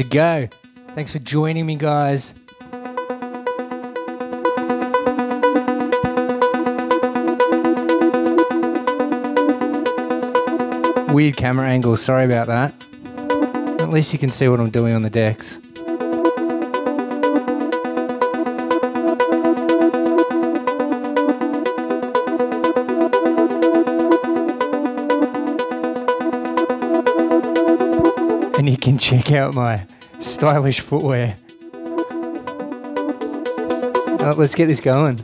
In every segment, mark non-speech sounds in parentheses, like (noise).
to go. Thanks for joining me, guys. Weird camera angle, sorry about that. At least you can see what I'm doing on the decks. Can check out my stylish footwear. Oh, let's get this going.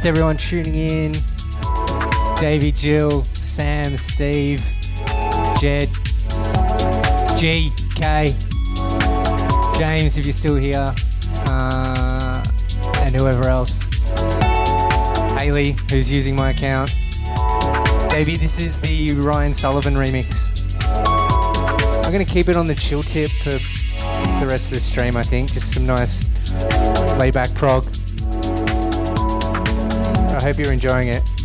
Shouts to everyone tuning in. Davey, Jill, Sam, Steve, Jed, G, K, James, if you're still here, uh, and whoever else. Haley, who's using my account. Davey, this is the Ryan Sullivan remix. I'm going to keep it on the chill tip for the rest of the stream, I think. Just some nice layback prog. I hope you're enjoying it.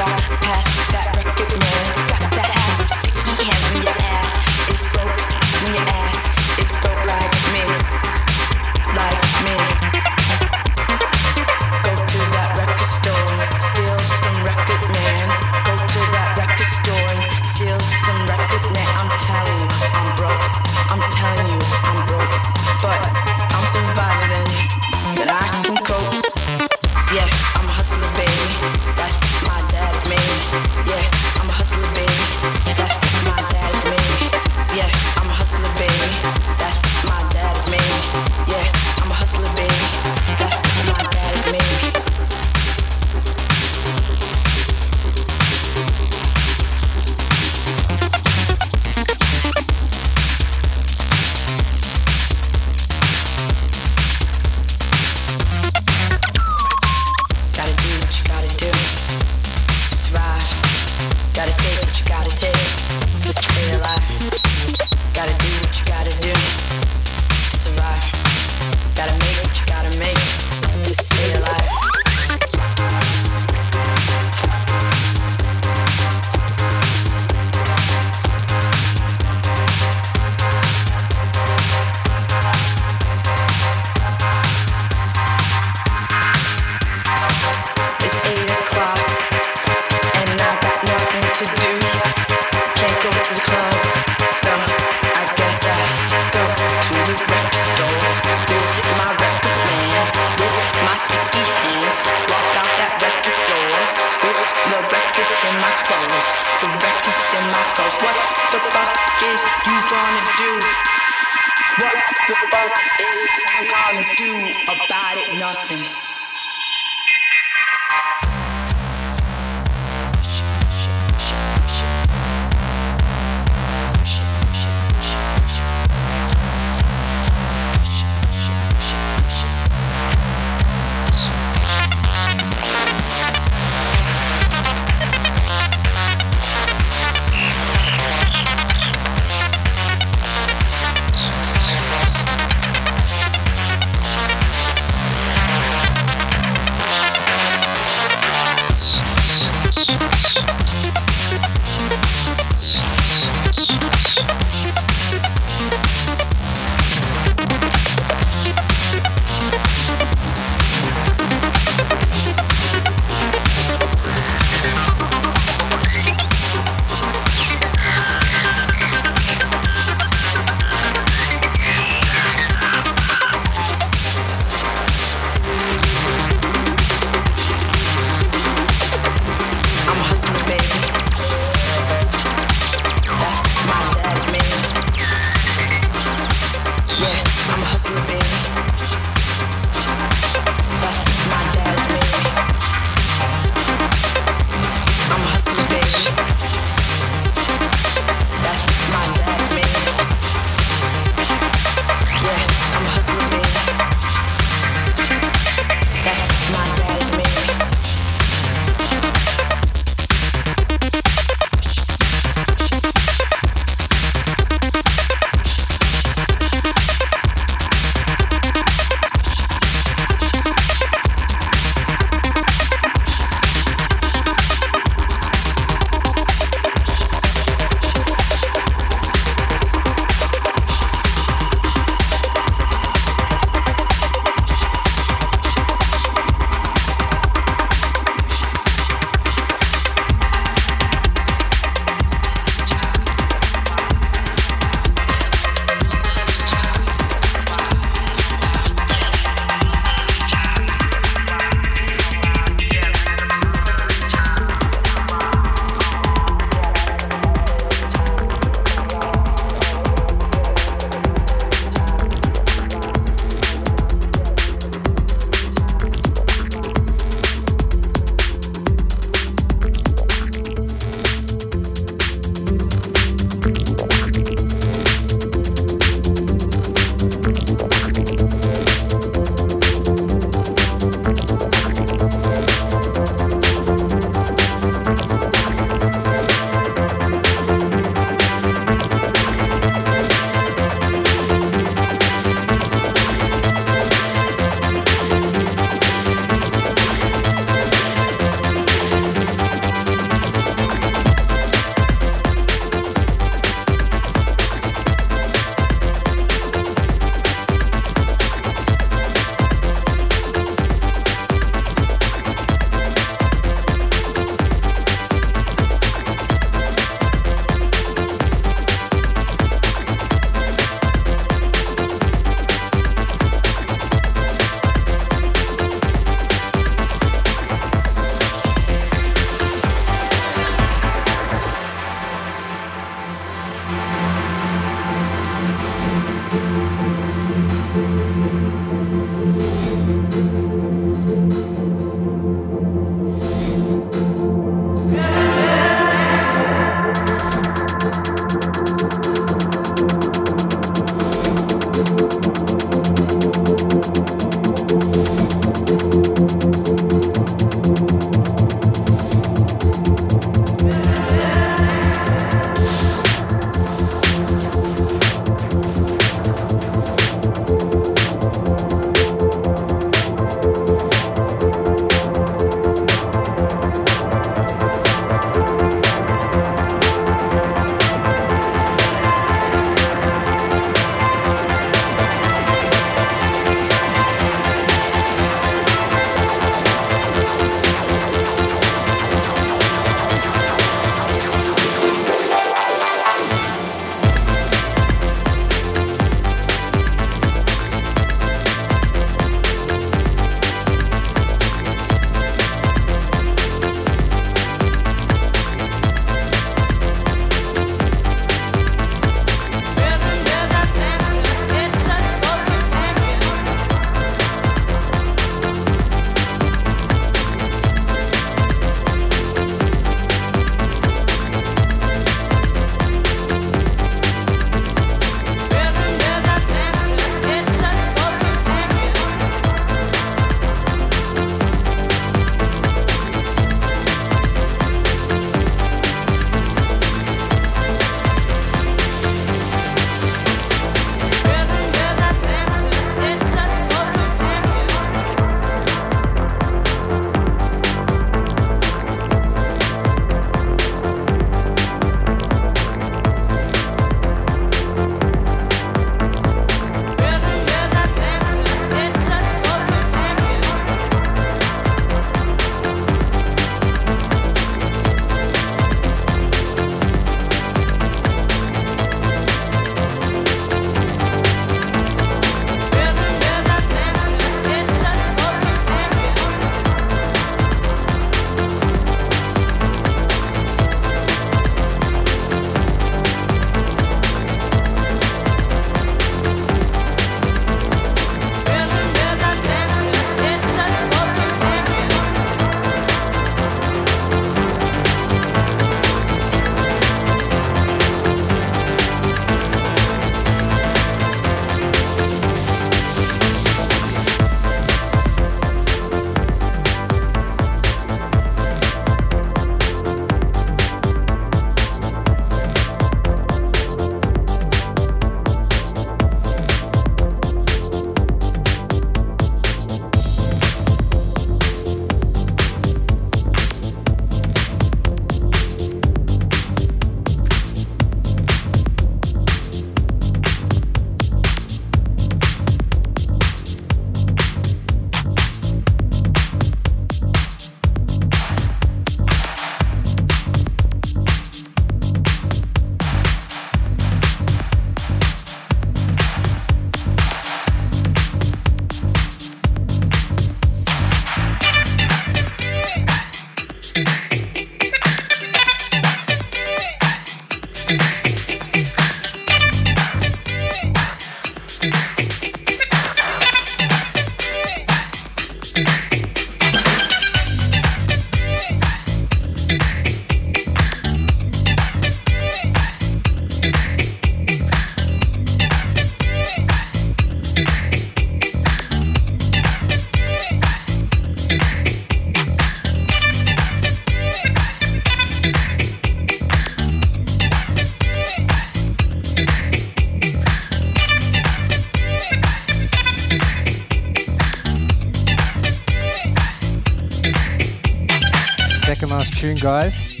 Guys.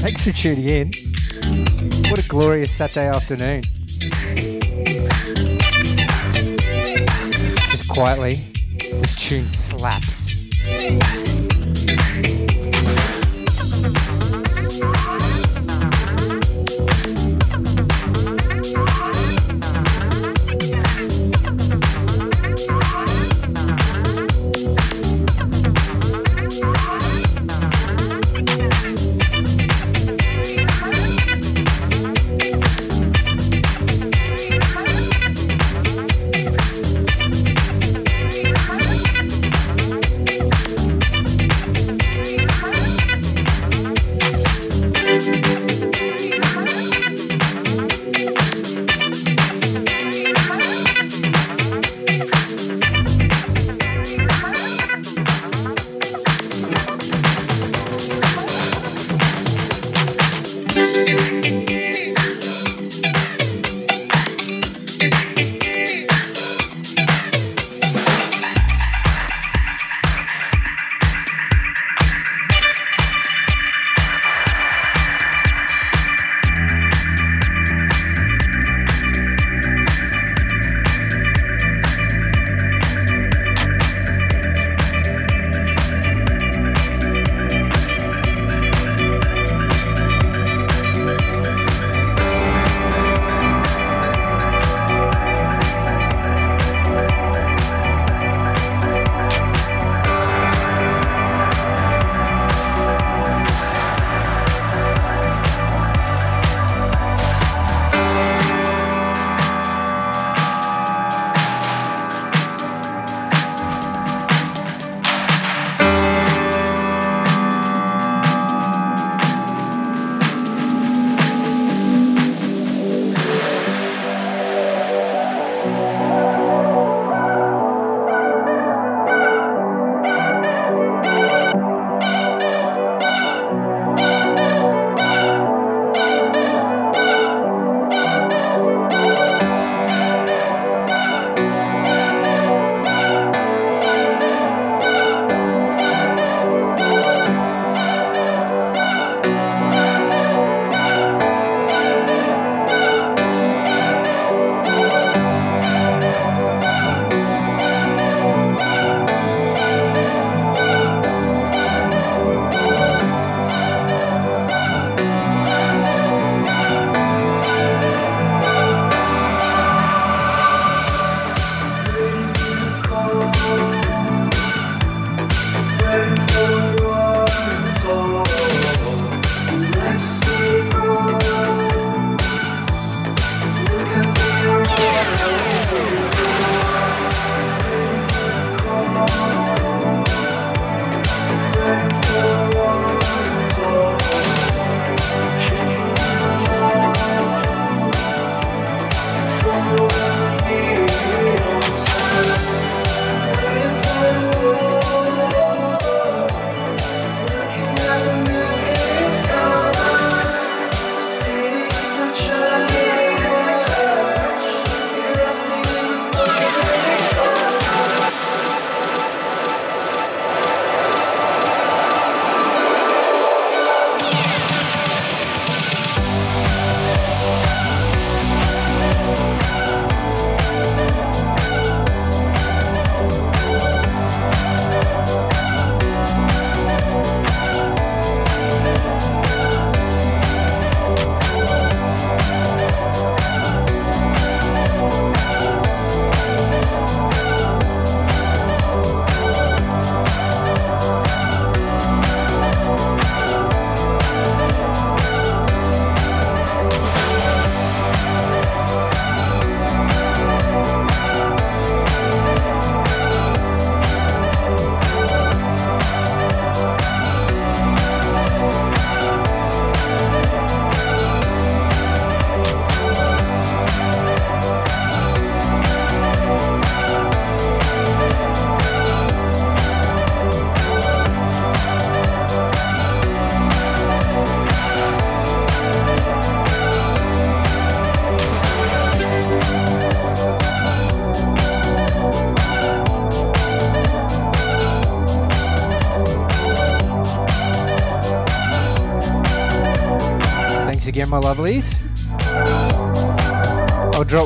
Thanks for tuning in. What a glorious Saturday afternoon. Just quietly, this tune slaps.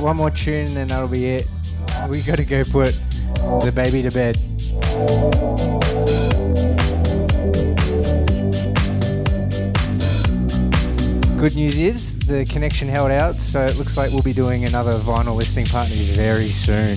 I'll one more tune and that'll be it. We gotta go put the baby to bed. Good news is the connection held out, so it looks like we'll be doing another vinyl listening party very soon.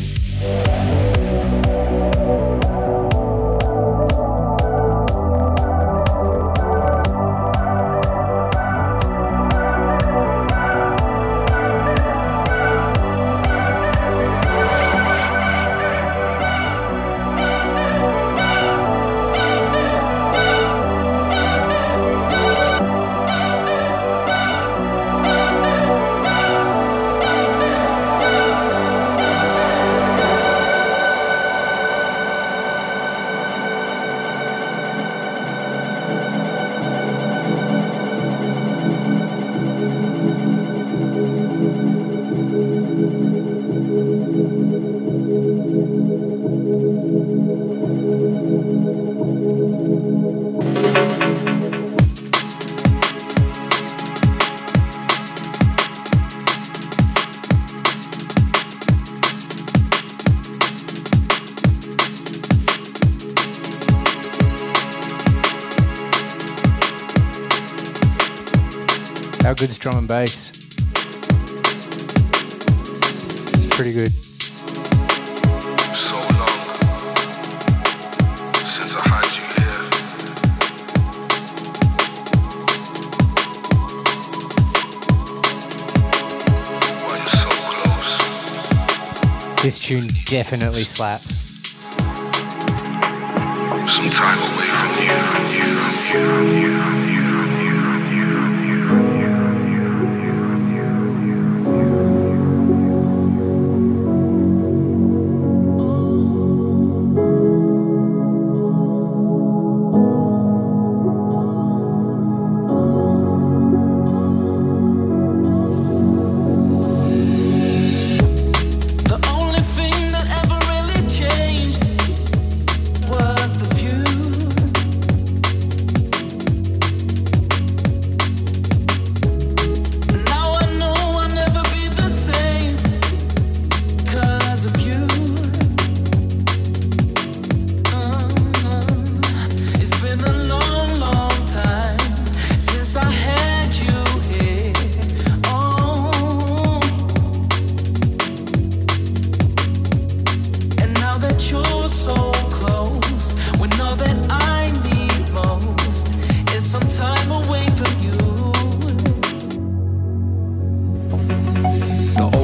Definitely slaps.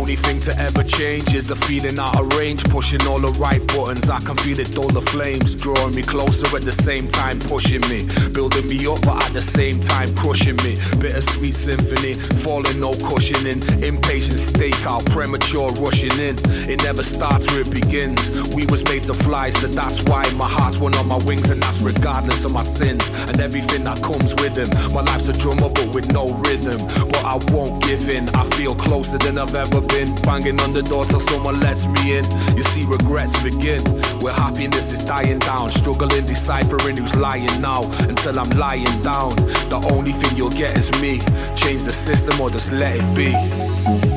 Only thing to ever change is the feeling out of range. Pushing all the right buttons, I can feel it, all the flames. Drawing me closer at the same time, pushing me. Building me up, but at the same time, crushing me. Bittersweet symphony, falling, no cushioning. Impatient stakeout, premature rushing in. It never starts where it begins. We was made to fly, so that's why my heart's one on my wings, and that's regardless of my sins and everything that comes with them. My life's a drummer, but with no rhythm. But I won't give in. I feel closer than I've ever been. Banging on the door till someone lets me in. You see, regrets begin. Where happiness is dying down. Struggling, deciphering who's lying now. Until I'm lying down. The only thing you'll get is me. Change the system or just let it be.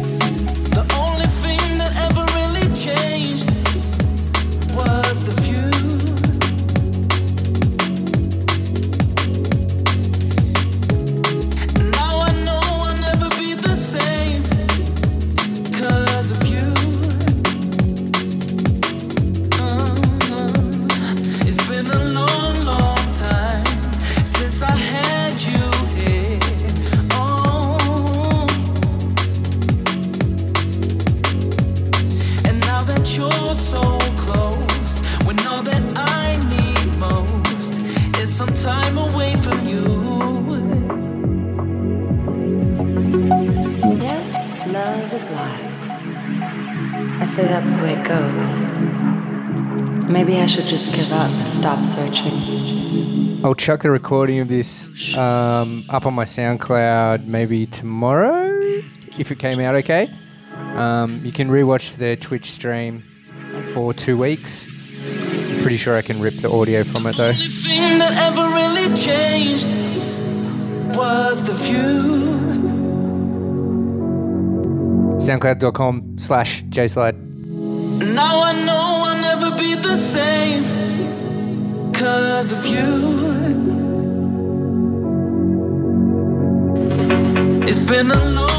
I'll chuck the recording of this um, up on my SoundCloud maybe tomorrow if it came out okay. Um, you can rewatch the Twitch stream for two weeks. I'm pretty sure I can rip the audio from it though. only thing that ever really changed was the view. SoundCloud.com slash JSlyde. Now I know I'll never be the same because of you. It's been a long,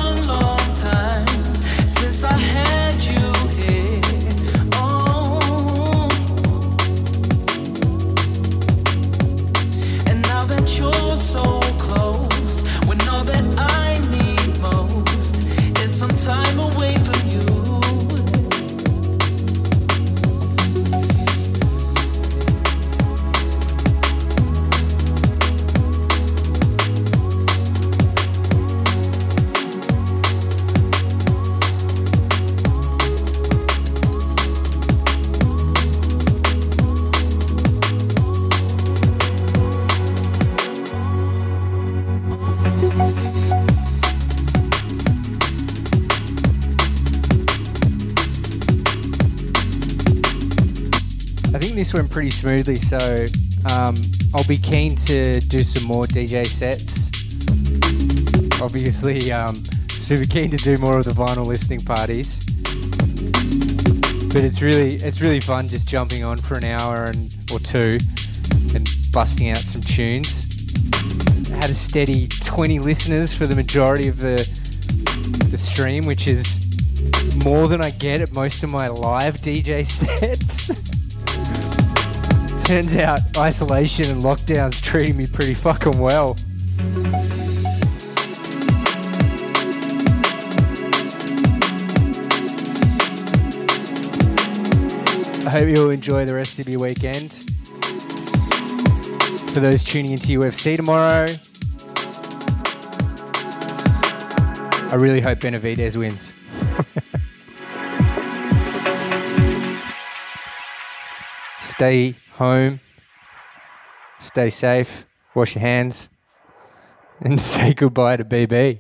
went pretty smoothly, so um, I'll be keen to do some more DJ sets. Obviously, um, super keen to do more of the vinyl listening parties. But it's really it's really fun just jumping on for an hour and or two and busting out some tunes. I had a steady 20 listeners for the majority of the the stream, which is more than I get at most of my live DJ (laughs) sets. Turns out isolation and lockdown's treating me pretty fucking well. I hope you all enjoy the rest of your weekend. For those tuning into UFC tomorrow, I really hope Benavidez wins. (laughs) Stay home, stay safe, wash your hands, (laughs) and say goodbye to BB.